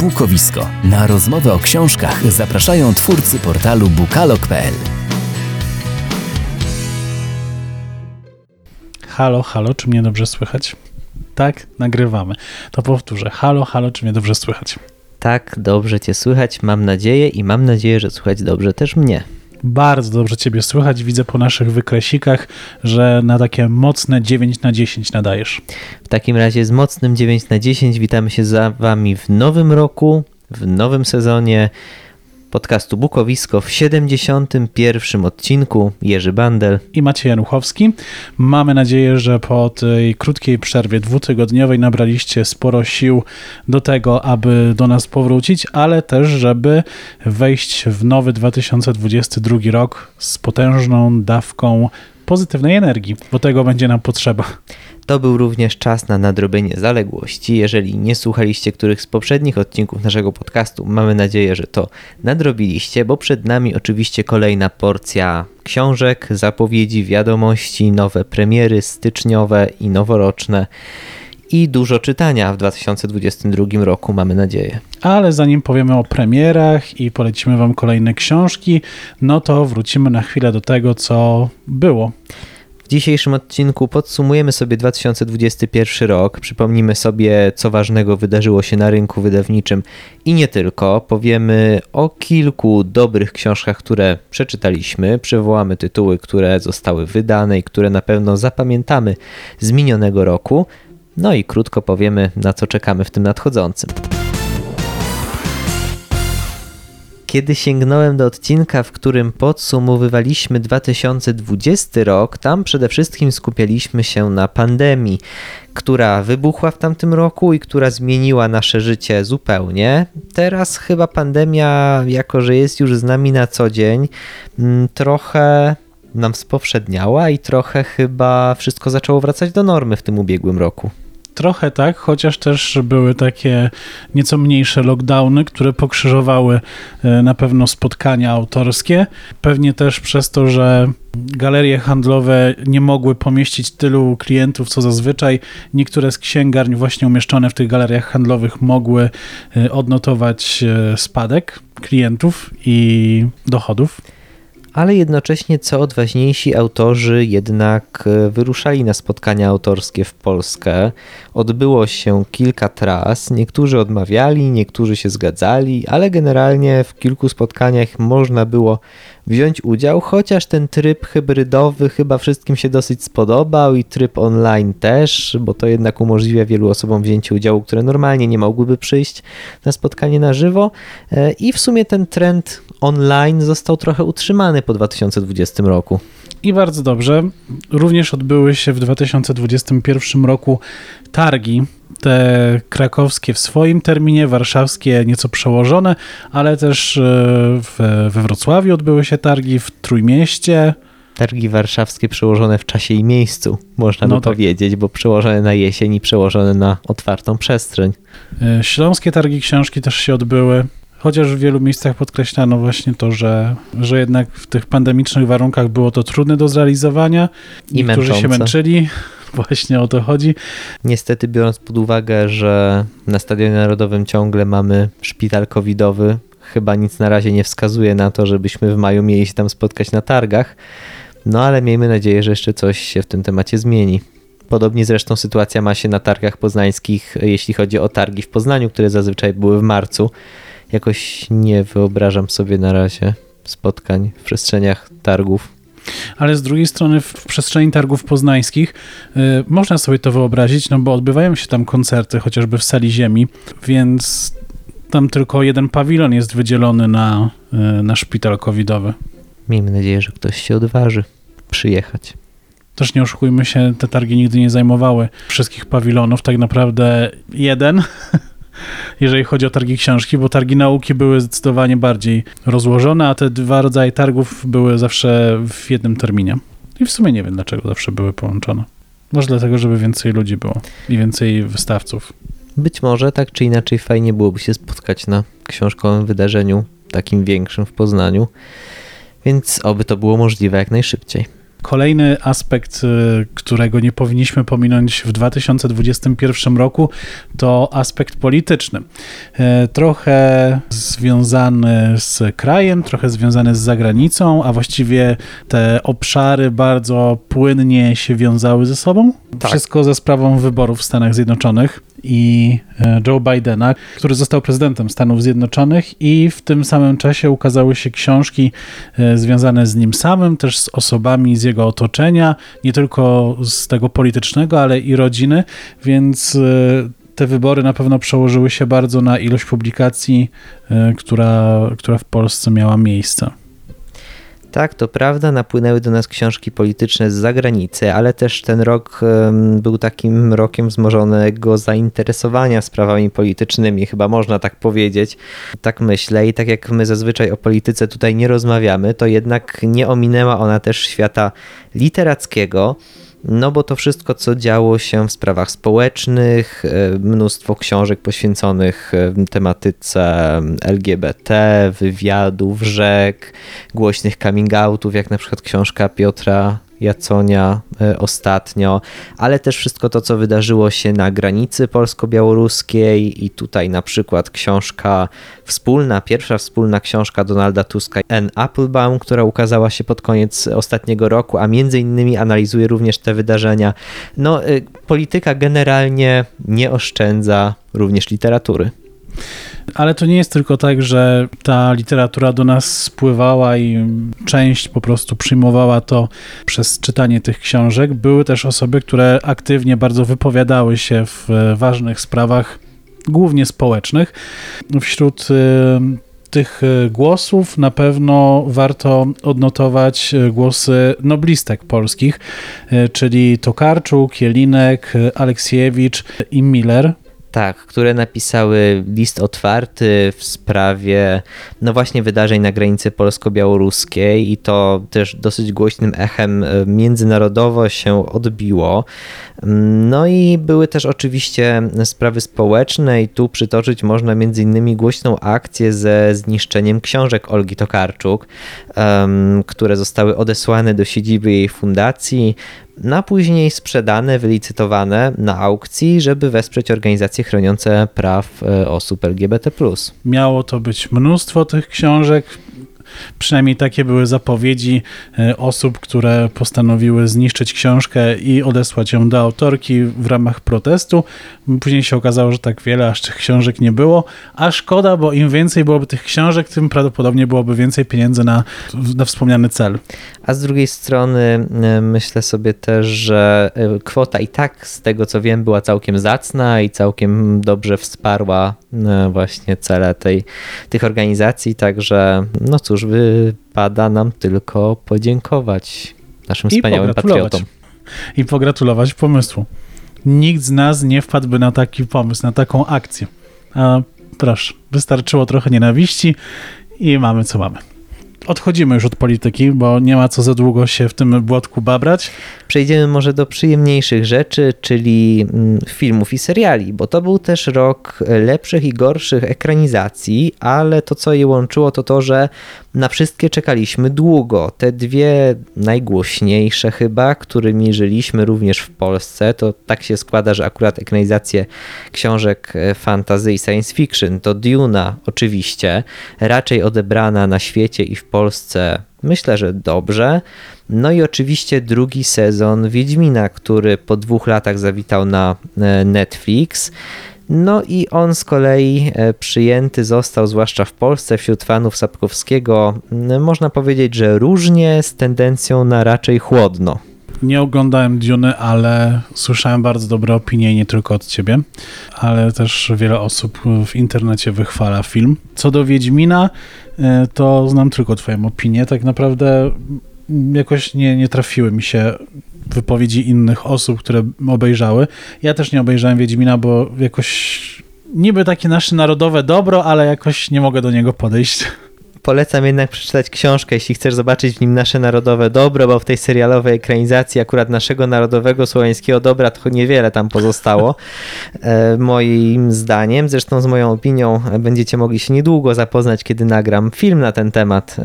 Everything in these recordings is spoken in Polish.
Bukowisko. Na rozmowę o książkach zapraszają twórcy portalu bukalog.pl. Halo, halo, czy mnie dobrze słychać? Tak, nagrywamy. To powtórzę. Halo, halo, czy mnie dobrze słychać? Tak, dobrze Cię słychać, mam nadzieję i mam nadzieję, że słychać dobrze też mnie. Bardzo dobrze Ciebie słychać. Widzę po naszych wykresikach, że na takie mocne 9 na 10 nadajesz. W takim razie z mocnym 9 na 10 witamy się za Wami w nowym roku, w nowym sezonie podcastu Bukowisko w 71. odcinku. Jerzy Bandel i Maciej Januchowski. Mamy nadzieję, że po tej krótkiej przerwie dwutygodniowej nabraliście sporo sił do tego, aby do nas powrócić, ale też, żeby wejść w nowy 2022 rok z potężną dawką pozytywnej energii, bo tego będzie nam potrzeba. To był również czas na nadrobienie zaległości. Jeżeli nie słuchaliście których z poprzednich odcinków naszego podcastu, mamy nadzieję, że to nadrobiliście, bo przed nami oczywiście kolejna porcja książek, zapowiedzi, wiadomości, nowe premiery styczniowe i noworoczne i dużo czytania w 2022 roku, mamy nadzieję. Ale zanim powiemy o premierach i polecimy Wam kolejne książki, no to wrócimy na chwilę do tego, co było. W dzisiejszym odcinku podsumujemy sobie 2021 rok, przypomnimy sobie, co ważnego wydarzyło się na rynku wydawniczym i nie tylko. Powiemy o kilku dobrych książkach, które przeczytaliśmy, przywołamy tytuły, które zostały wydane i które na pewno zapamiętamy z minionego roku. No i krótko powiemy, na co czekamy w tym nadchodzącym. Kiedy sięgnąłem do odcinka, w którym podsumowywaliśmy 2020 rok, tam przede wszystkim skupialiśmy się na pandemii, która wybuchła w tamtym roku i która zmieniła nasze życie zupełnie. Teraz chyba pandemia, jako że jest już z nami na co dzień, mm, trochę nam spowszedniała i trochę chyba wszystko zaczęło wracać do normy w tym ubiegłym roku. Trochę tak, chociaż też były takie nieco mniejsze lockdowny, które pokrzyżowały e, na pewno spotkania autorskie. Pewnie też przez to, że galerie handlowe nie mogły pomieścić tylu klientów, co zazwyczaj. Niektóre z księgarni właśnie umieszczone w tych galeriach handlowych mogły e, odnotować e, spadek klientów i dochodów ale jednocześnie co odważniejsi autorzy jednak e, wyruszali na spotkania autorskie w Polskę. Odbyło się kilka tras, niektórzy odmawiali, niektórzy się zgadzali, ale generalnie w kilku spotkaniach można było wziąć udział, chociaż ten tryb hybrydowy chyba wszystkim się dosyć spodobał i tryb online też, bo to jednak umożliwia wielu osobom wzięcie udziału, które normalnie nie mogłyby przyjść na spotkanie na żywo e, i w sumie ten trend online został trochę utrzymany po 2020 roku. I bardzo dobrze. Również odbyły się w 2021 roku targi, te krakowskie w swoim terminie, warszawskie nieco przełożone, ale też e, w, we Wrocławiu odbyły się targi, w Trójmieście. Targi warszawskie przełożone w czasie i miejscu, można no by tak. powiedzieć, bo przełożone na jesień i przełożone na otwartą przestrzeń. E, śląskie targi książki też się odbyły. Chociaż w wielu miejscach podkreślano właśnie to, że, że jednak w tych pandemicznych warunkach było to trudne do zrealizowania. I Niektórzy męczące. się męczyli. Właśnie o to chodzi. Niestety, biorąc pod uwagę, że na Stadionie Narodowym ciągle mamy szpital covidowy, chyba nic na razie nie wskazuje na to, żebyśmy w maju mieli się tam spotkać na targach. No ale miejmy nadzieję, że jeszcze coś się w tym temacie zmieni. Podobnie zresztą sytuacja ma się na targach poznańskich, jeśli chodzi o targi w Poznaniu, które zazwyczaj były w marcu jakoś nie wyobrażam sobie na razie spotkań w przestrzeniach targów. Ale z drugiej strony w przestrzeni targów poznańskich y, można sobie to wyobrazić, no bo odbywają się tam koncerty, chociażby w sali ziemi, więc tam tylko jeden pawilon jest wydzielony na, y, na szpital covidowy. Miejmy nadzieję, że ktoś się odważy przyjechać. Też nie oszukujmy się, te targi nigdy nie zajmowały wszystkich pawilonów, tak naprawdę jeden jeżeli chodzi o targi książki, bo targi nauki były zdecydowanie bardziej rozłożone, a te dwa rodzaje targów były zawsze w jednym terminie. I w sumie nie wiem, dlaczego zawsze były połączone. Może dlatego, żeby więcej ludzi było i więcej wystawców. Być może tak czy inaczej fajnie byłoby się spotkać na książkowym wydarzeniu, takim większym w Poznaniu, więc oby to było możliwe jak najszybciej. Kolejny aspekt, y, którego nie powinniśmy pominąć w 2021 roku, to aspekt polityczny. Y, trochę związany z krajem, trochę związany z zagranicą, a właściwie te obszary bardzo płynnie się wiązały ze sobą. Tak. Wszystko ze sprawą wyborów w Stanach Zjednoczonych i e, Joe Bidena, który został prezydentem Stanów Zjednoczonych i w tym samym czasie ukazały się książki e, związane z nim samym, też z osobami z jego otoczenia, nie tylko z tego politycznego, ale i rodziny, więc e, te wybory na pewno przełożyły się bardzo na ilość publikacji, która, która w Polsce miała miejsce. Tak, to prawda, napłynęły do nas książki polityczne z zagranicy, ale też ten rok był takim rokiem wzmożonego zainteresowania sprawami politycznymi, chyba można tak powiedzieć. Tak myślę i tak jak my zazwyczaj o polityce tutaj nie rozmawiamy, to jednak nie ominęła ona też świata literackiego. No bo to wszystko, co działo się w sprawach społecznych, e, mnóstwo książek poświęconych e, tematyce LGBT, wywiadów, rzek, głośnych coming outów, jak na przykład książka Piotra Jaconia e, ostatnio, ale też wszystko to, co wydarzyło się na granicy polsko-białoruskiej i tutaj na przykład książka wspólna, pierwsza wspólna książka Donalda Tuska N. Applebaum, która ukazała się pod koniec ostatniego roku, a między innymi analizuje również te wydarzenia. No, e, polityka generalnie nie oszczędza również literatury. Ale to nie jest tylko tak, że ta literatura do nas spływała i część po prostu przyjmowała to przez czytanie tych książek. Były też osoby, które aktywnie bardzo wypowiadały się w ważnych sprawach, głównie społecznych. Wśród y, tych y, głosów na pewno warto odnotować głosy noblistek polskich, czyli Tokarczuk, Jelinek, Aleksiewicz i Miller. Tak, które napisały list otwarty w sprawie, no właśnie, wydarzeń na granicy polsko-białoruskiej i to też dosyć głośnym echem e, międzynarodowo się odbiło. No i były też oczywiście sprawy społeczne i tu przytoczyć można między innymi głośną akcję ze zniszczeniem książek Olgi Tokarczuk, które zostały odesłane do siedziby jej fundacji na później sprzedane, wylicytowane na aukcji, żeby wesprzeć organizacje chroniące praw e, osób LGBT. Miało to być mnóstwo tych książek. Przynajmniej takie były zapowiedzi e, osób, które postanowiły zniszczyć książkę i odesłać ją do autorki w ramach protestu. Później się okazało, że tak wiele aż tych książek nie było, a szkoda, bo im więcej byłoby tych książek, tym prawdopodobnie byłoby więcej pieniędzy na, na wspomniany cel. A z drugiej strony e, myślę sobie też, że e, kwota i tak z tego co wiem była całkiem zacna i całkiem dobrze wsparła właśnie cele tej, tych organizacji, także no cóż, wypada nam tylko podziękować naszym I wspaniałym patriotom. I pogratulować pomysłu. Nikt z nas nie wpadłby na taki pomysł, na taką akcję. A proszę, wystarczyło trochę nienawiści i mamy co mamy odchodzimy już od polityki, bo nie ma co za długo się w tym błotku babrać. Przejdziemy może do przyjemniejszych rzeczy, czyli mm, filmów i seriali, bo to był też rok lepszych i gorszych ekranizacji, ale to co je łączyło to to, że na wszystkie czekaliśmy długo. Te dwie najgłośniejsze chyba, którymi żyliśmy również w Polsce, to tak się składa, że akurat ekranizacje książek e, fantasy i science fiction to Duna oczywiście, raczej odebrana na świecie i w Polsce myślę, że dobrze. No i oczywiście drugi sezon Wiedźmina, który po dwóch latach zawitał na e, Netflix. No i on z kolei e, przyjęty został, zwłaszcza w Polsce, wśród fanów Sapkowskiego, można powiedzieć, że różnie, z tendencją na raczej chłodno. Nie oglądałem Duny, ale słyszałem bardzo dobre opinie, nie tylko od ciebie, ale też wiele osób w internecie wychwala film. Co do Wiedźmina, e, to znam tylko twoją opinię. Tak naprawdę jakoś nie, nie trafiły mi się wypowiedzi innych osób, które obejrzały. Ja też nie obejrzałem Wiedźmina, bo jakoś niby takie nasze narodowe dobro, ale jakoś nie mogę do niego podejść. Polecam jednak przeczytać książkę, jeśli chcesz zobaczyć w nim nasze narodowe dobro, bo w tej serialowej ekranizacji akurat naszego narodowego słowiańskiego dobra to niewiele tam pozostało. E, moim zdaniem, zresztą z moją opinią będziecie mogli się niedługo zapoznać, kiedy nagram film na ten temat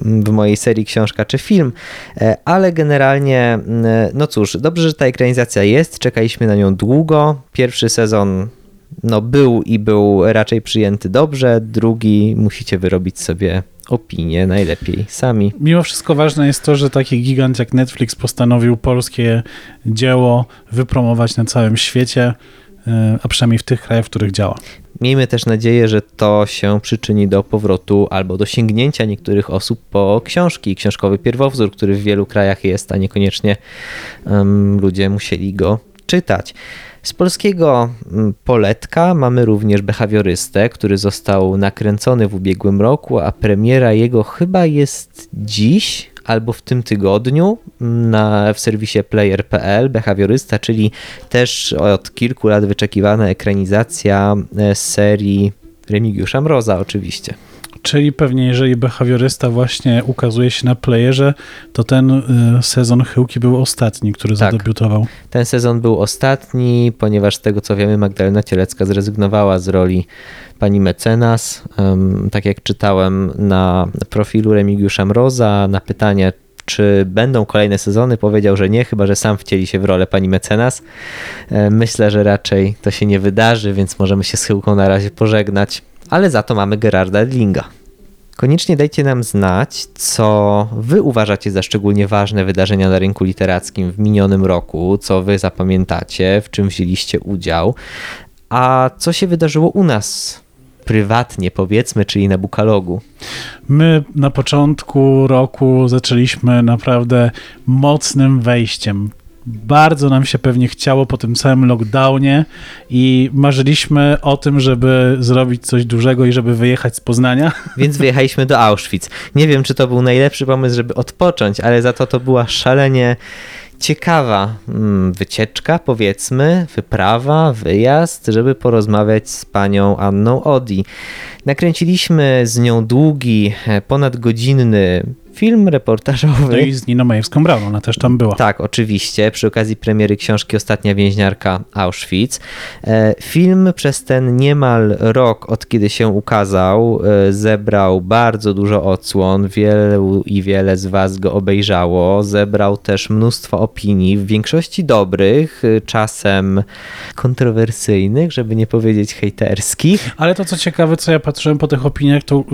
w mojej serii książka czy film, e, ale generalnie, no cóż, dobrze, że ta ekranizacja jest, czekaliśmy na nią długo. Pierwszy sezon no, był i był raczej przyjęty dobrze, drugi musicie wyrobić sobie opinię najlepiej sami. Mimo wszystko ważne jest to, że taki gigant jak Netflix postanowił polskie dzieło wypromować na całym świecie, e, a przynajmniej w tych krajach, w których działa. Miejmy też nadzieję, że to się przyczyni do powrotu albo do sięgnięcia niektórych osób po książki, książkowy pierwowzór, który w wielu krajach jest, a niekoniecznie um, ludzie musieli go czytać. Z polskiego mm, poletka mamy również behawiorystę, który został nakręcony w ubiegłym roku, a premiera jego chyba jest dziś albo w tym tygodniu mm, na, w serwisie player.pl. Behawiorysta, czyli też od kilku lat wyczekiwana ekranizacja e, serii Remigiusza Mroza oczywiście. Czyli pewnie, jeżeli behawiorysta właśnie ukazuje się na playerze, to ten y, sezon Chyłki był ostatni, który tak. zadebiutował. Ten sezon był ostatni, ponieważ z tego co wiemy, Magdalena Cielecka zrezygnowała z roli pani mecenas. Tak jak czytałem na profilu Remigiusza Mroza, na pytanie, czy będą kolejne sezony, powiedział, że nie, chyba że sam wcieli się w rolę pani mecenas. Myślę, że raczej to się nie wydarzy, więc możemy się z Chyłką na razie pożegnać ale za to mamy Gerarda Edlinga. Koniecznie dajcie nam znać, co wy uważacie za szczególnie ważne wydarzenia na rynku literackim w minionym roku, co wy zapamiętacie, w czym wzięliście udział, a co się wydarzyło u nas prywatnie, powiedzmy, czyli na Bukalogu. My na początku roku zaczęliśmy naprawdę mocnym wejściem bardzo nam się pewnie chciało po tym całym lockdownie i marzyliśmy o tym, żeby zrobić coś dużego i żeby wyjechać z Poznania. Więc wyjechaliśmy do Auschwitz. Nie wiem, czy to był najlepszy pomysł, żeby odpocząć, ale za to to była szalenie ciekawa mm, wycieczka, powiedzmy, wyprawa, wyjazd, żeby porozmawiać z panią Anną Odi. Nakręciliśmy z nią długi, e, ponadgodzinny film reportażowy. No i z Niną Majewską Braun, ona też tam była. Tak, oczywiście, przy okazji premiery książki Ostatnia więźniarka Auschwitz. E, film przez ten niemal rok, od kiedy się ukazał, e, zebrał bardzo dużo odsłon, wielu i wiele z was go obejrzało, zebrał też mnóstwo opinii, w większości dobrych, e, czasem kontrowersyjnych, żeby nie powiedzieć hejterskich. Ale to co ciekawe, co ja patrzyłem po tych opiniach, to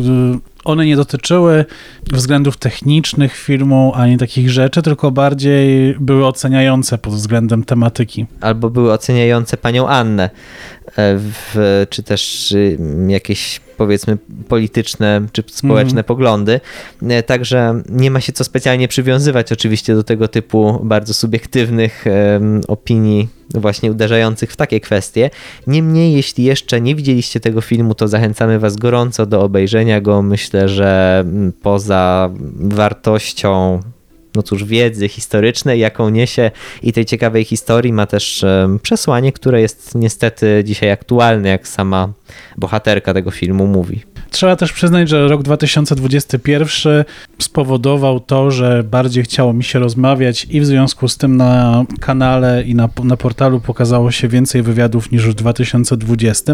one nie dotyczyły względów technicznych filmu ani takich rzeczy, tylko bardziej były oceniające pod względem tematyki. Albo były oceniające panią Annę, w, czy też y, jakieś powiedzmy polityczne czy społeczne mm. poglądy. E, także nie ma się co specjalnie przywiązywać oczywiście do tego typu bardzo subiektywnych um, opinii właśnie uderzających w takie kwestie. Niemniej, jeśli jeszcze nie widzieliście tego filmu, to zachęcamy Was gorąco do obejrzenia go. Myślę, że poza wartością no cóż, wiedzy historycznej, jaką niesie i tej ciekawej historii, ma też przesłanie, które jest niestety dzisiaj aktualne, jak sama bohaterka tego filmu mówi. Trzeba też przyznać, że rok 2021 spowodował to, że bardziej chciało mi się rozmawiać i w związku z tym na kanale i na, na portalu pokazało się więcej wywiadów niż w 2020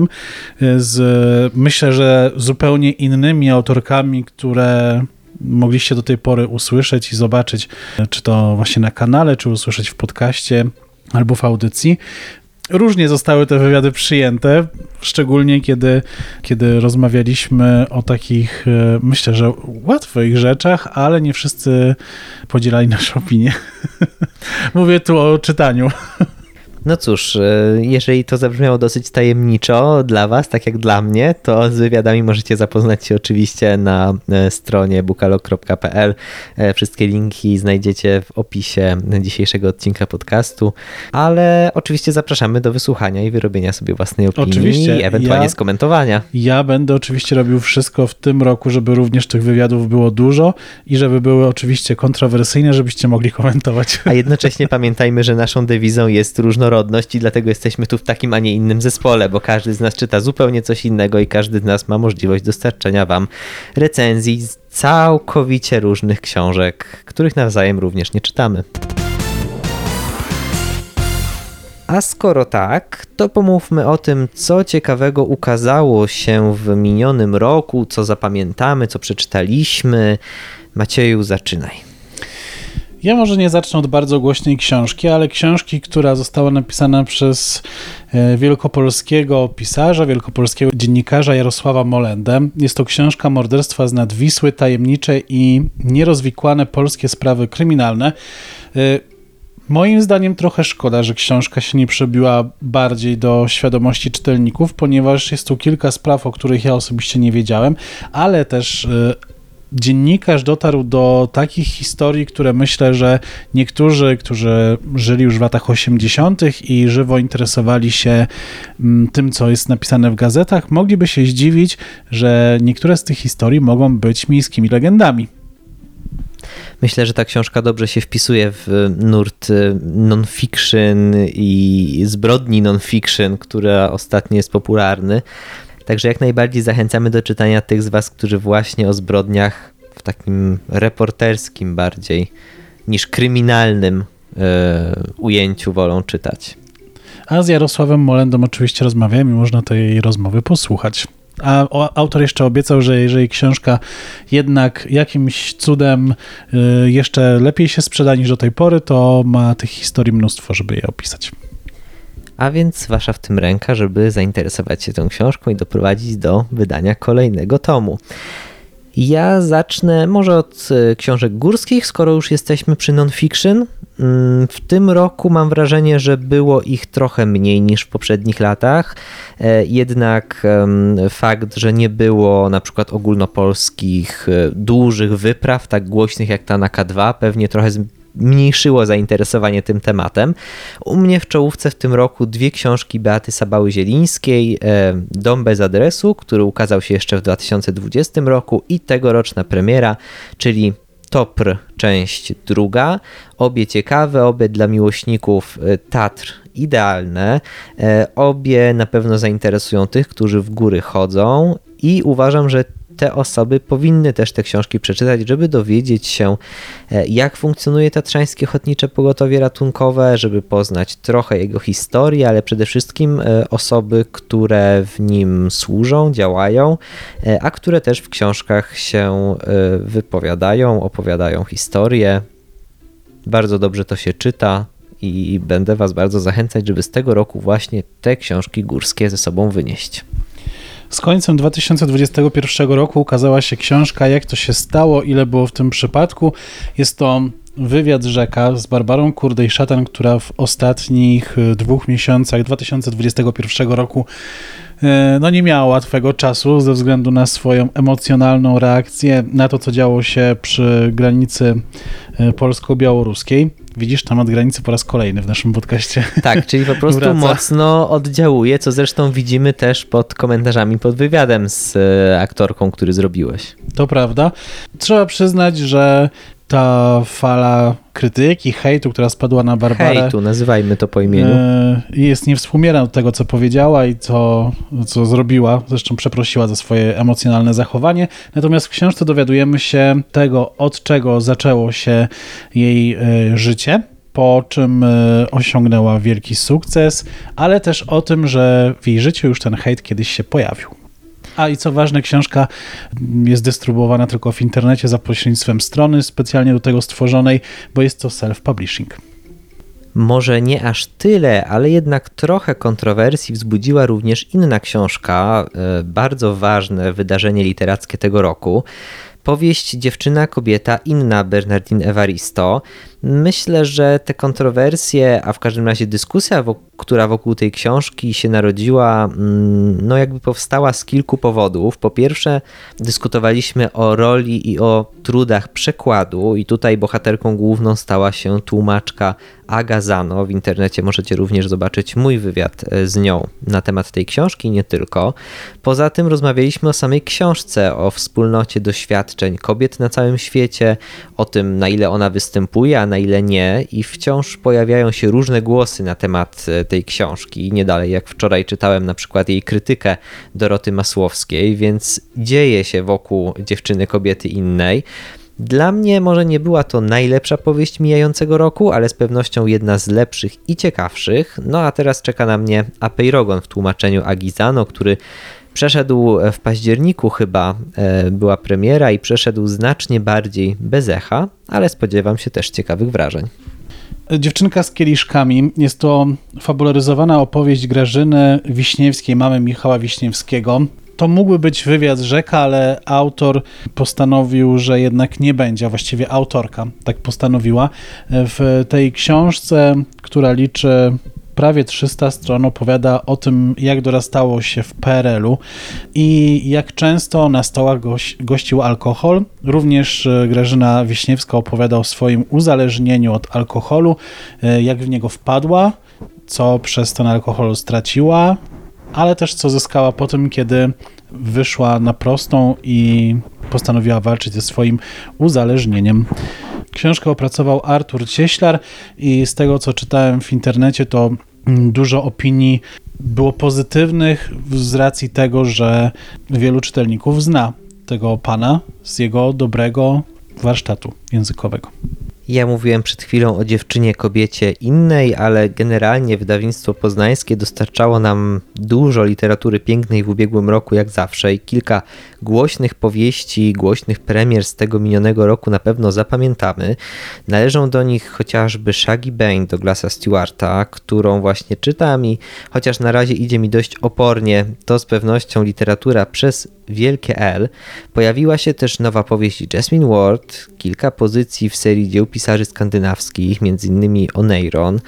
z myślę, że zupełnie innymi autorkami, które mogliście do tej pory usłyszeć i zobaczyć, czy to właśnie na kanale, czy usłyszeć w podcaście albo w audycji. Różnie zostały te wywiady przyjęte, szczególnie kiedy, kiedy rozmawialiśmy o takich, e, myślę, że łatwych rzeczach, ale nie wszyscy podzielali nasze opinie. Mówię tu o czytaniu. No cóż, e, jeżeli to zabrzmiało dosyć tajemniczo dla Was, tak jak dla mnie, to z wywiadami możecie zapoznać się oczywiście na e, stronie bukalog.pl. E, wszystkie linki znajdziecie w opisie dzisiejszego odcinka podcastu, ale oczywiście zapraszamy do wysłuchania i wyrobienia sobie własnej opinii oczywiście. i ewentualnie ja, skomentowania. Ja będę oczywiście robił wszystko w tym roku, żeby również tych wywiadów było dużo i żeby były oczywiście kontrowersyjne, żebyście mogli komentować. A jednocześnie pamiętajmy, że naszą dewizą jest różnorodność różnorodność i dlatego jesteśmy tu w takim, a nie innym zespole, bo każdy z nas czyta zupełnie coś innego i każdy z nas ma możliwość dostarczenia Wam recenzji z całkowicie różnych książek, których nawzajem również nie czytamy. A skoro tak, to pomówmy o tym, co ciekawego ukazało się w minionym roku, co zapamiętamy, co przeczytaliśmy. Macieju, zaczynaj. Ja może nie zacznę od bardzo głośnej książki, ale książki, która została napisana przez e, wielkopolskiego pisarza, wielkopolskiego dziennikarza Jarosława Molendę. Jest to książka Morderstwa z nad Wisły, tajemnicze i nierozwikłane polskie sprawy kryminalne. E, moim zdaniem trochę szkoda, że książka się nie przebiła bardziej do świadomości czytelników, ponieważ jest tu kilka spraw, o których ja osobiście nie wiedziałem, ale też e, dziennikarz dotarł do takich historii, które myślę, że niektórzy, którzy żyli już w latach 80. i żywo interesowali się mm, tym, co jest napisane w gazetach, mogliby się zdziwić, że niektóre z tych historii mogą być miejskimi legendami. Myślę, że ta książka dobrze się wpisuje w nurt y, non-fiction i zbrodni non-fiction, która ostatnio jest popularny. Także jak najbardziej zachęcamy do czytania tych z Was, którzy właśnie o zbrodniach w takim reporterskim bardziej niż kryminalnym yy, ujęciu wolą czytać. A z Jarosławem Molendą oczywiście rozmawiamy i można tej rozmowy posłuchać. A autor jeszcze obiecał, że jeżeli książka jednak jakimś cudem y, jeszcze lepiej się sprzeda niż do tej pory, to ma tych historii mnóstwo, żeby je opisać. A więc wasza w tym ręka, żeby zainteresować się tą książką i doprowadzić do wydania kolejnego tomu. Ja zacznę może od e, książek górskich, skoro już jesteśmy przy non-fiction. Mm, w tym roku mam wrażenie, że było ich trochę mniej niż w poprzednich latach. E, jednak fakt, że nie było na przykład ogólnopolskich e, dużych wypraw, tak głośnych jak ta na K2, pewnie trochę zmniejszyło zainteresowanie tym tematem. U mnie w czołówce w tym roku dwie książki Beaty Sabały-Zielińskiej, e, Dom bez adresu, który ukazał się jeszcze w 2020 roku i tegoroczna premiera, czyli Topr, część druga. Obie ciekawe, obie dla miłośników e, Tatr idealne. E, obie na pewno zainteresują tych, którzy w góry chodzą i uważam, że te osoby powinny też te książki przeczytać, żeby dowiedzieć się, e, jak funkcjonuje Tatrzańskie Ochotnicze Pogotowie Ratunkowe, żeby poznać trochę jego historii, ale przede wszystkim e, osoby, które w nim służą, działają, e, a które też w książkach się wypowiadają, opowiadają historię. Bardzo dobrze to się czyta, i będę Was bardzo zachęcać, żeby z tego roku właśnie te książki górskie ze sobą wynieść. Z końcem 2021 roku ukazała się książka Jak to się stało, ile było w tym przypadku. Jest to wywiad rzeka z Barbarą Kurdej-Szatan, która w ostatnich e, dwóch miesiącach 2021 roku e, no nie miała łatwego czasu ze względu na swoją emocjonalną reakcję na to, co działo się przy granicy e, polsko-białoruskiej. Widzisz temat granicy po raz kolejny w naszym podcaście. Tak, czyli po prostu wraca. mocno oddziałuje, co zresztą widzimy też pod komentarzami pod wywiadem z aktorką, który zrobiłeś. To prawda. Trzeba przyznać, że ta fala krytyki, hejtu, która spadła na Barbarę. Hejtu, nazywajmy to po imieniu. E, jest niewspółmierna do tego, co powiedziała i co, co zrobiła. Zresztą przeprosiła za swoje emocjonalne zachowanie. Natomiast w książce dowiadujemy się tego, od czego zaczęło się jej e, życie po czym e, osiągnęła wielki sukces, ale też o tym, że w jej życiu już ten hejt kiedyś się pojawił. A i co ważne, książka jest dystrybuowana tylko w internecie za pośrednictwem strony specjalnie do tego stworzonej, bo jest to self-publishing. Może nie aż tyle, ale jednak trochę kontrowersji wzbudziła również inna książka, e, bardzo ważne wydarzenie literackie tego roku. Powieść Dziewczyna, kobieta, inna Bernardine Evaristo. Myślę, że te kontrowersje, a w każdym razie dyskusja, która wokół tej książki się narodziła, mm, no jakby powstała z kilku powodów. Po pierwsze, dyskutowaliśmy o roli i o trudach przekładu, i tutaj bohaterką główną stała się tłumaczka Aga Zano. W internecie możecie również zobaczyć mój wywiad e, z nią na temat tej książki, nie tylko. Poza tym rozmawialiśmy o samej książce, o wspólnocie doświadczeń doświadczeń kobiet na całym świecie, o tym na ile ona występuje, a na ile nie i wciąż pojawiają się różne głosy na temat e, tej książki. Nie dalej jak wczoraj czytałem na przykład jej krytykę Doroty Masłowskiej, więc dzieje się wokół dziewczyny kobiety innej. Dla mnie może nie była to najlepsza powieść mijającego roku, ale z pewnością jedna z lepszych i ciekawszych. No a teraz czeka na mnie Apeirogon w tłumaczeniu Agizano, który przeszedł w październiku chyba e, była premiera i przeszedł znacznie bardziej bez echa, ale spodziewam się też ciekawych wrażeń. Dziewczynka z kieliszkami jest to fabularyzowana opowieść Grażyny Wiśniewskiej, mamy Michała Wiśniewskiego. To mógłby być wywiad rzeka, ale autor postanowił, że jednak nie będzie, a właściwie autorka tak postanowiła. W tej książce, która liczy prawie 300 stron opowiada o tym, jak dorastało się w PRL-u i jak często na stołach goś, gościł alkohol. Również e, Grażyna Wiśniewska opowiada o swoim uzależnieniu od alkoholu, e, jak w niego wpadła, co przez ten alkohol straciła, ale też co zyskała po tym, kiedy wyszła na prostą i postanowiła walczyć ze swoim uzależnieniem. Książkę opracował Artur Cieślar i z tego co czytałem w internecie, to mm, dużo opinii było pozytywnych z racji tego, że wielu czytelników zna tego pana z jego dobrego warsztatu językowego. Ja mówiłem przed chwilą o dziewczynie kobiecie innej, ale generalnie wydawnictwo poznańskie dostarczało nam dużo literatury pięknej w ubiegłym roku, jak zawsze, i kilka głośnych powieści, głośnych premier z tego minionego roku na pewno zapamiętamy. Należą do nich chociażby Shaggy Bane Douglasa Stewarta, którą właśnie czytam i chociaż na razie idzie mi dość opornie, to z pewnością literatura przez wielkie L. Pojawiła się też nowa powieść Jasmine Ward, kilka pozycji w serii dzieł pisarzy skandynawskich, m.in. Oneiron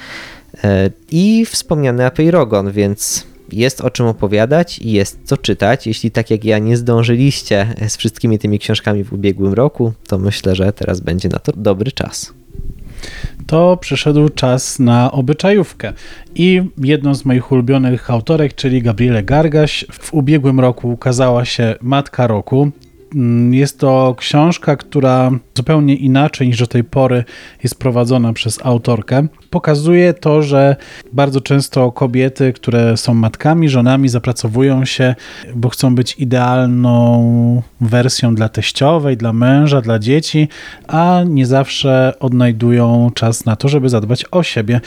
e, i wspomniany Apeirogon, więc jest o czym opowiadać i jest co czytać. Jeśli tak jak ja nie zdążyliście z wszystkimi tymi książkami w ubiegłym roku, to myślę, że teraz będzie na to dobry czas. To przyszedł czas na obyczajówkę. I jedną z moich ulubionych autorek, czyli Gabriele Gargaś, w ubiegłym roku ukazała się Matka Roku. Mm, jest to książka, która zupełnie inaczej niż do tej pory jest prowadzona przez autorkę. Pokazuje to, że bardzo często kobiety, które są matkami, żonami, zapracowują się, bo chcą być idealną wersją dla teściowej, dla męża, dla dzieci, a nie zawsze odnajdują czas na to, żeby zadbać o siebie.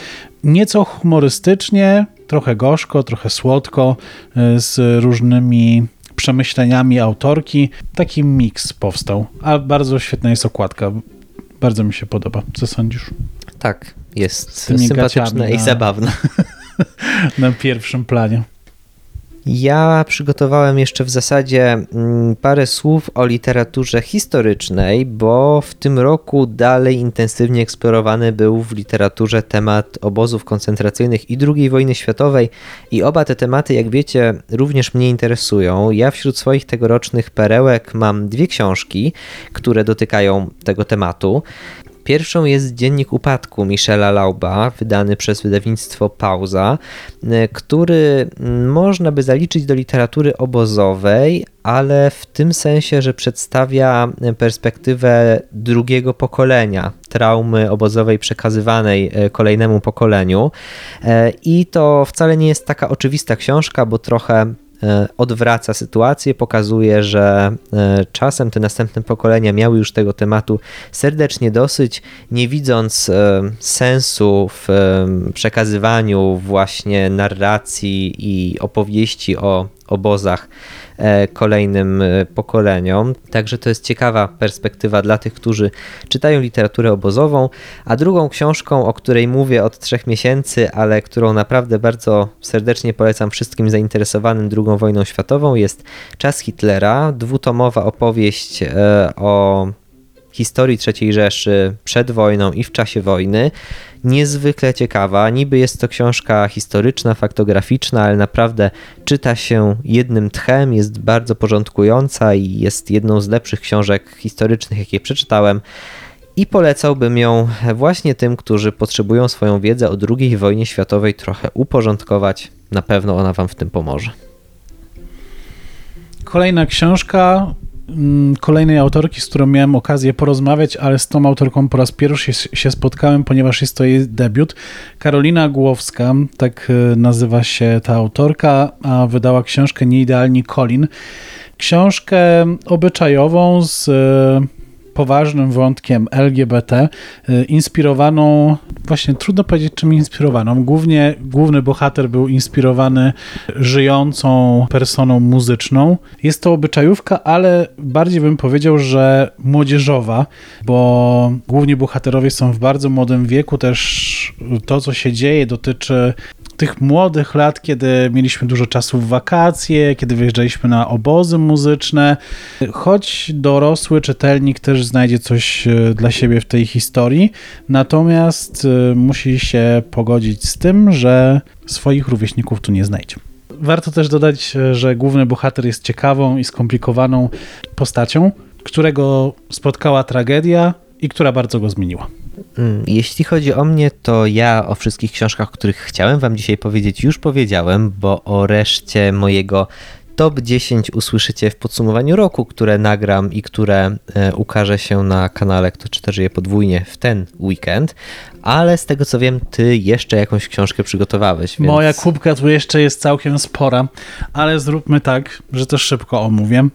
Nieco humorystycznie, trochę gorzko, trochę słodko, y, z różnymi przemyśleniami autorki. Taki miks powstał, a bardzo świetna jest okładka. Bardzo mi się podoba. Co sądzisz? Tak, jest sympatyczna i zabawna. na pierwszym planie. Ja przygotowałem jeszcze w zasadzie mm, parę słów o literaturze historycznej, bo w tym roku dalej intensywnie eksplorowany był w literaturze temat obozów koncentracyjnych i II wojny światowej i oba te tematy, jak wiecie, również mnie interesują. Ja wśród swoich tegorocznych perełek mam dwie książki, które dotykają tego tematu. Pierwszą jest Dziennik Upadku Michela Lauba, wydany przez wydawnictwo Pauza, e, który można by zaliczyć do literatury obozowej, ale w tym sensie, że przedstawia perspektywę drugiego pokolenia traumy obozowej przekazywanej e, kolejnemu pokoleniu. I to wcale nie jest taka oczywista książka, bo trochę odwraca sytuację, pokazuje, że e, czasem te następne pokolenia miały już tego tematu serdecznie dosyć, nie widząc e, sensu w przekazywaniu właśnie narracji i opowieści o obozach E, kolejnym e, pokoleniom. Także to jest ciekawa perspektywa dla tych, którzy czytają literaturę obozową. A drugą książką, o której mówię od trzech miesięcy, ale którą naprawdę bardzo serdecznie polecam wszystkim zainteresowanym II wojną światową, jest Czas Hitlera, dwutomowa opowieść e, o historii III Rzeszy przed wojną i w czasie wojny. Niezwykle ciekawa. Niby jest to książka historyczna, faktograficzna, ale naprawdę czyta się jednym tchem, jest bardzo porządkująca i jest jedną z lepszych książek historycznych, jakie przeczytałem. I polecałbym ją właśnie tym, którzy potrzebują swoją wiedzę o II wojnie światowej trochę uporządkować. Na pewno ona Wam w tym pomoże. Kolejna książka kolejnej autorki, z którą miałem okazję porozmawiać, ale z tą autorką po raz pierwszy się, się spotkałem, ponieważ jest to jej debiut. Karolina Głowska, tak e, nazywa się ta autorka, a wydała książkę Nieidealni Colin. Książkę obyczajową z e, poważnym wątkiem LGBT, y, inspirowaną, właśnie trudno powiedzieć czym inspirowaną. Głównie główny bohater był inspirowany żyjącą personą muzyczną. Jest to obyczajówka, ale bardziej bym powiedział, że młodzieżowa, bo główni bohaterowie są w bardzo młodym wieku, też to, co się dzieje, dotyczy tych młodych lat, kiedy mieliśmy dużo czasu w wakacje, kiedy wyjeżdżaliśmy na obozy muzyczne, choć dorosły czytelnik też znajdzie coś e, dla siebie w tej historii, natomiast e, musi się pogodzić z tym, że swoich rówieśników tu nie znajdzie. Warto też dodać, e, że główny bohater jest ciekawą i skomplikowaną postacią, którego spotkała tragedia i która bardzo go zmieniła. Mm, jeśli chodzi o mnie, to ja o wszystkich książkach, o których chciałem Wam dzisiaj powiedzieć, już powiedziałem, bo o reszcie mojego top 10 usłyszycie w podsumowaniu roku, które nagram i które e, ukaże się na kanale Kto Czyta Żyje Podwójnie w ten weekend. Ale z tego co wiem, ty jeszcze jakąś książkę przygotowałeś. Więc... Moja kubka tu jeszcze jest całkiem spora, ale zróbmy tak, że to szybko omówię.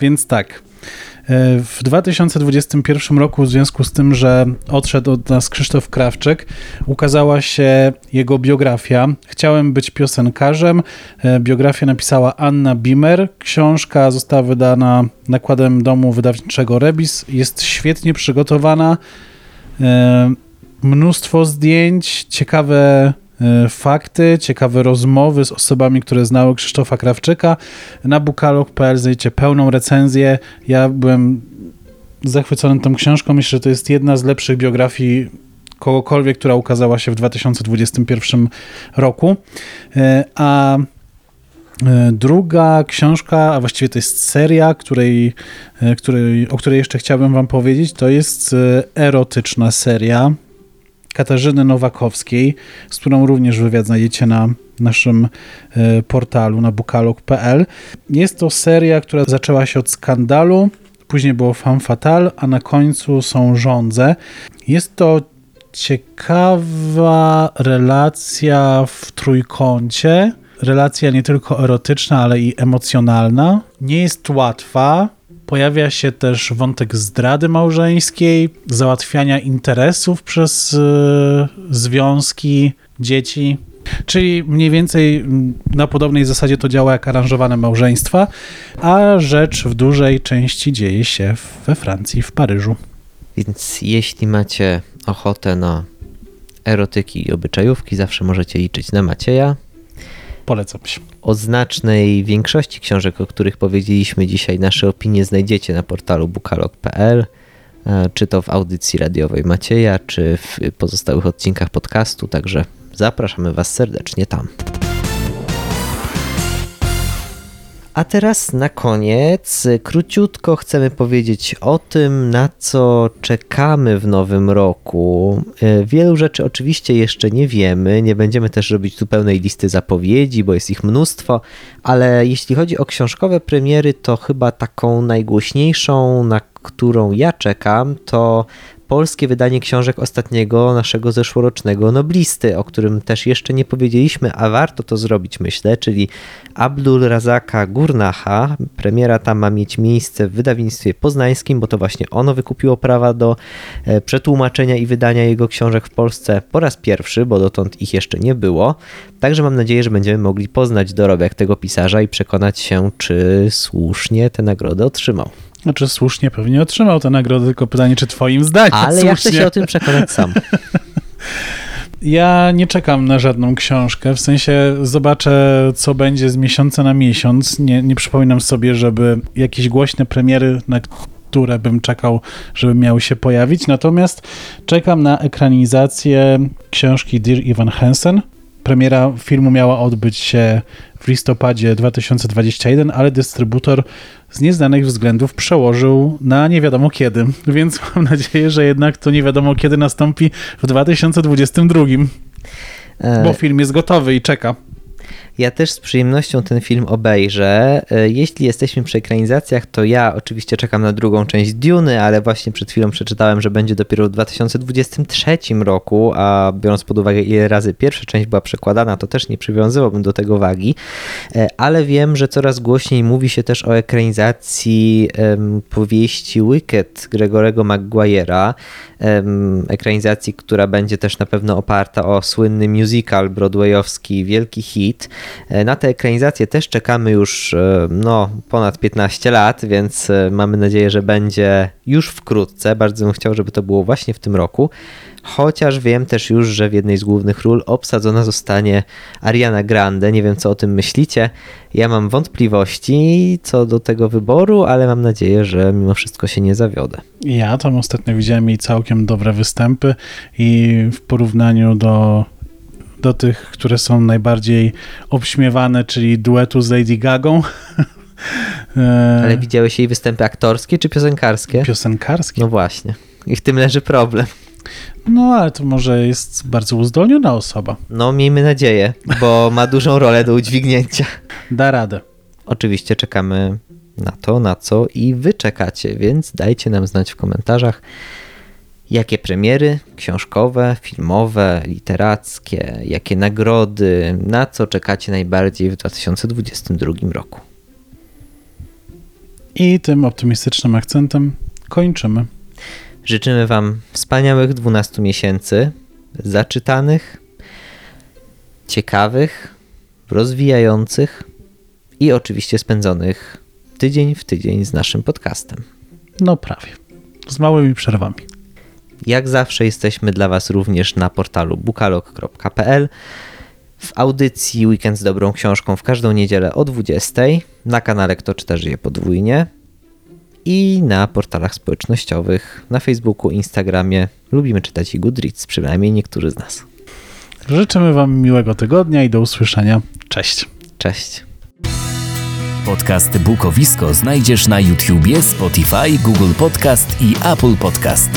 Więc tak. W 2021 roku, w związku z tym, że odszedł od nas Krzysztof Krawczyk, ukazała się jego biografia. Chciałem być piosenkarzem. E, biografię napisała Anna Bimer. Książka została wydana nakładem domu wydawniczego Rebis. Jest świetnie przygotowana. E, mnóstwo zdjęć, ciekawe E, fakty, ciekawe rozmowy z osobami, które znały Krzysztofa Krawczyka. Na bukalog.pl znajdziecie pełną recenzję. Ja byłem zachwycony tą książką. Myślę, że to jest jedna z lepszych biografii kogokolwiek, która ukazała się w 2021 roku. E, a e, Druga książka, a właściwie to jest seria, której, której, o której jeszcze chciałbym Wam powiedzieć, to jest erotyczna seria Katarzyny Nowakowskiej, z którą również wywiad znajdziecie na naszym e, portalu na bukalog.pl. Jest to seria, która zaczęła się od skandalu, później było femme fatale, a na końcu są żądze. Jest to ciekawa relacja w trójkącie. Relacja nie tylko erotyczna, ale i emocjonalna. Nie jest łatwa, Pojawia się też wątek zdrady małżeńskiej, załatwiania interesów przez y, związki dzieci. Czyli mniej więcej na podobnej zasadzie to działa jak aranżowane małżeństwa, a rzecz w dużej części dzieje się we Francji, w Paryżu. Więc jeśli macie ochotę na erotyki i obyczajówki, zawsze możecie liczyć na Macieja. Polecam się. O znacznej większości książek, o których powiedzieliśmy dzisiaj, nasze opinie znajdziecie na portalu bukalog.pl, e, czy to w audycji radiowej Macieja, czy w pozostałych odcinkach podcastu, także zapraszamy Was serdecznie tam. A teraz na koniec króciutko chcemy powiedzieć o tym, na co czekamy w nowym roku. E, wielu rzeczy oczywiście jeszcze nie wiemy, nie będziemy też robić tu pełnej listy zapowiedzi, bo jest ich mnóstwo, ale jeśli chodzi o książkowe premiery, to chyba taką najgłośniejszą, na którą ja czekam, to polskie wydanie książek ostatniego naszego zeszłorocznego noblisty, o którym też jeszcze nie powiedzieliśmy, a warto to zrobić, myślę, czyli Abdul Razaka Gurnacha. Premiera ta ma mieć miejsce w wydawnictwie poznańskim, bo to właśnie ono wykupiło prawa do e, przetłumaczenia i wydania jego książek w Polsce po raz pierwszy, bo dotąd ich jeszcze nie było. Także mam nadzieję, że będziemy mogli poznać dorobek tego pisarza i przekonać się, czy słusznie tę nagrodę otrzymał. Znaczy słusznie pewnie otrzymał tę nagrodę, tylko pytanie, czy twoim zdaniem Ale słusznie. ja chcę się o tym przekonać sam. Ja nie czekam na żadną książkę, w sensie zobaczę, co będzie z miesiąca na miesiąc. Nie, nie przypominam sobie, żeby jakieś głośne premiery, na które bym czekał, żeby miały się pojawić. Natomiast czekam na ekranizację książki Dear Evan Hansen. Premiera filmu miała odbyć się w listopadzie 2021, ale dystrybutor z nieznanych względów przełożył na nie wiadomo kiedy, więc mam nadzieję, że jednak to nie wiadomo kiedy nastąpi w 2022, bo e, film jest gotowy i czeka. Ja też z przyjemnością ten film obejrzę. E, Jeśli jesteśmy przy ekranizacjach, to ja oczywiście czekam na drugą część Duny, ale właśnie przed chwilą przeczytałem, że będzie dopiero w 2023 roku, a biorąc pod uwagę ile razy pierwsza część była przekładana, to też nie przywiązywałbym do tego wagi. E, Ale wiem, że coraz głośniej mówi się też o ekranizacji powieści Wicked Gregorego Maguire'a, ekranizacji, która będzie też na pewno oparta o słynny musical broadwayowski, wielki hit. E, Na tę ekranizację też czekamy już e, no, ponad 15 lat, więc e, mamy nadzieję, że będzie już wkrótce. Bardzo bym chciał, żeby to było właśnie w tym roku. Chociaż wiem też już, że w jednej z głównych ról obsadzona zostanie Ariana Grande. Nie wiem, co o tym myślicie. Ja mam wątpliwości co do tego wyboru, ale mam nadzieję, że mimo wszystko się nie zawiodę. Ja tam ostatnio widziałem jej całkiem dobre występy i w porównaniu do, do tych, które są najbardziej obśmiewane, czyli duetu z Lady Gagą. e, Ale widziałeś jej występy aktorskie czy piosenkarskie? piosenkarskie. No właśnie. I w tym leży problem. No, ale to może jest bardzo uzdolniona osoba. No, miejmy nadzieję, bo ma dużą rolę do udźwignięcia. Da radę. Oczywiście czekamy na to, na co i wy czekacie, więc dajcie nam znać w komentarzach, jakie premiery książkowe, filmowe, literackie, jakie nagrody, na co czekacie najbardziej w 2022 roku. I tym optymistycznym akcentem kończymy. Życzymy Wam wspaniałych 12 miesięcy, zaczytanych, ciekawych, rozwijających i oczywiście spędzonych tydzień w tydzień z naszym podcastem. No prawie. Z małymi przerwami. Jak zawsze jesteśmy dla Was również na portalu bukalog.pl, w audycji Weekend z dobrą książką w każdą niedzielę o 20, na kanale Kto czyta żyje podwójnie i na portalach społecznościowych, na Facebooku, Instagramie. Lubimy czytać i Goodreads, przynajmniej niektórzy z nas. Życzymy Wam miłego tygodnia i do usłyszenia. Cześć. Cześć. Podcast Bukowisko znajdziesz na YouTubie, Spotify, Google Podcast i Apple Podcast.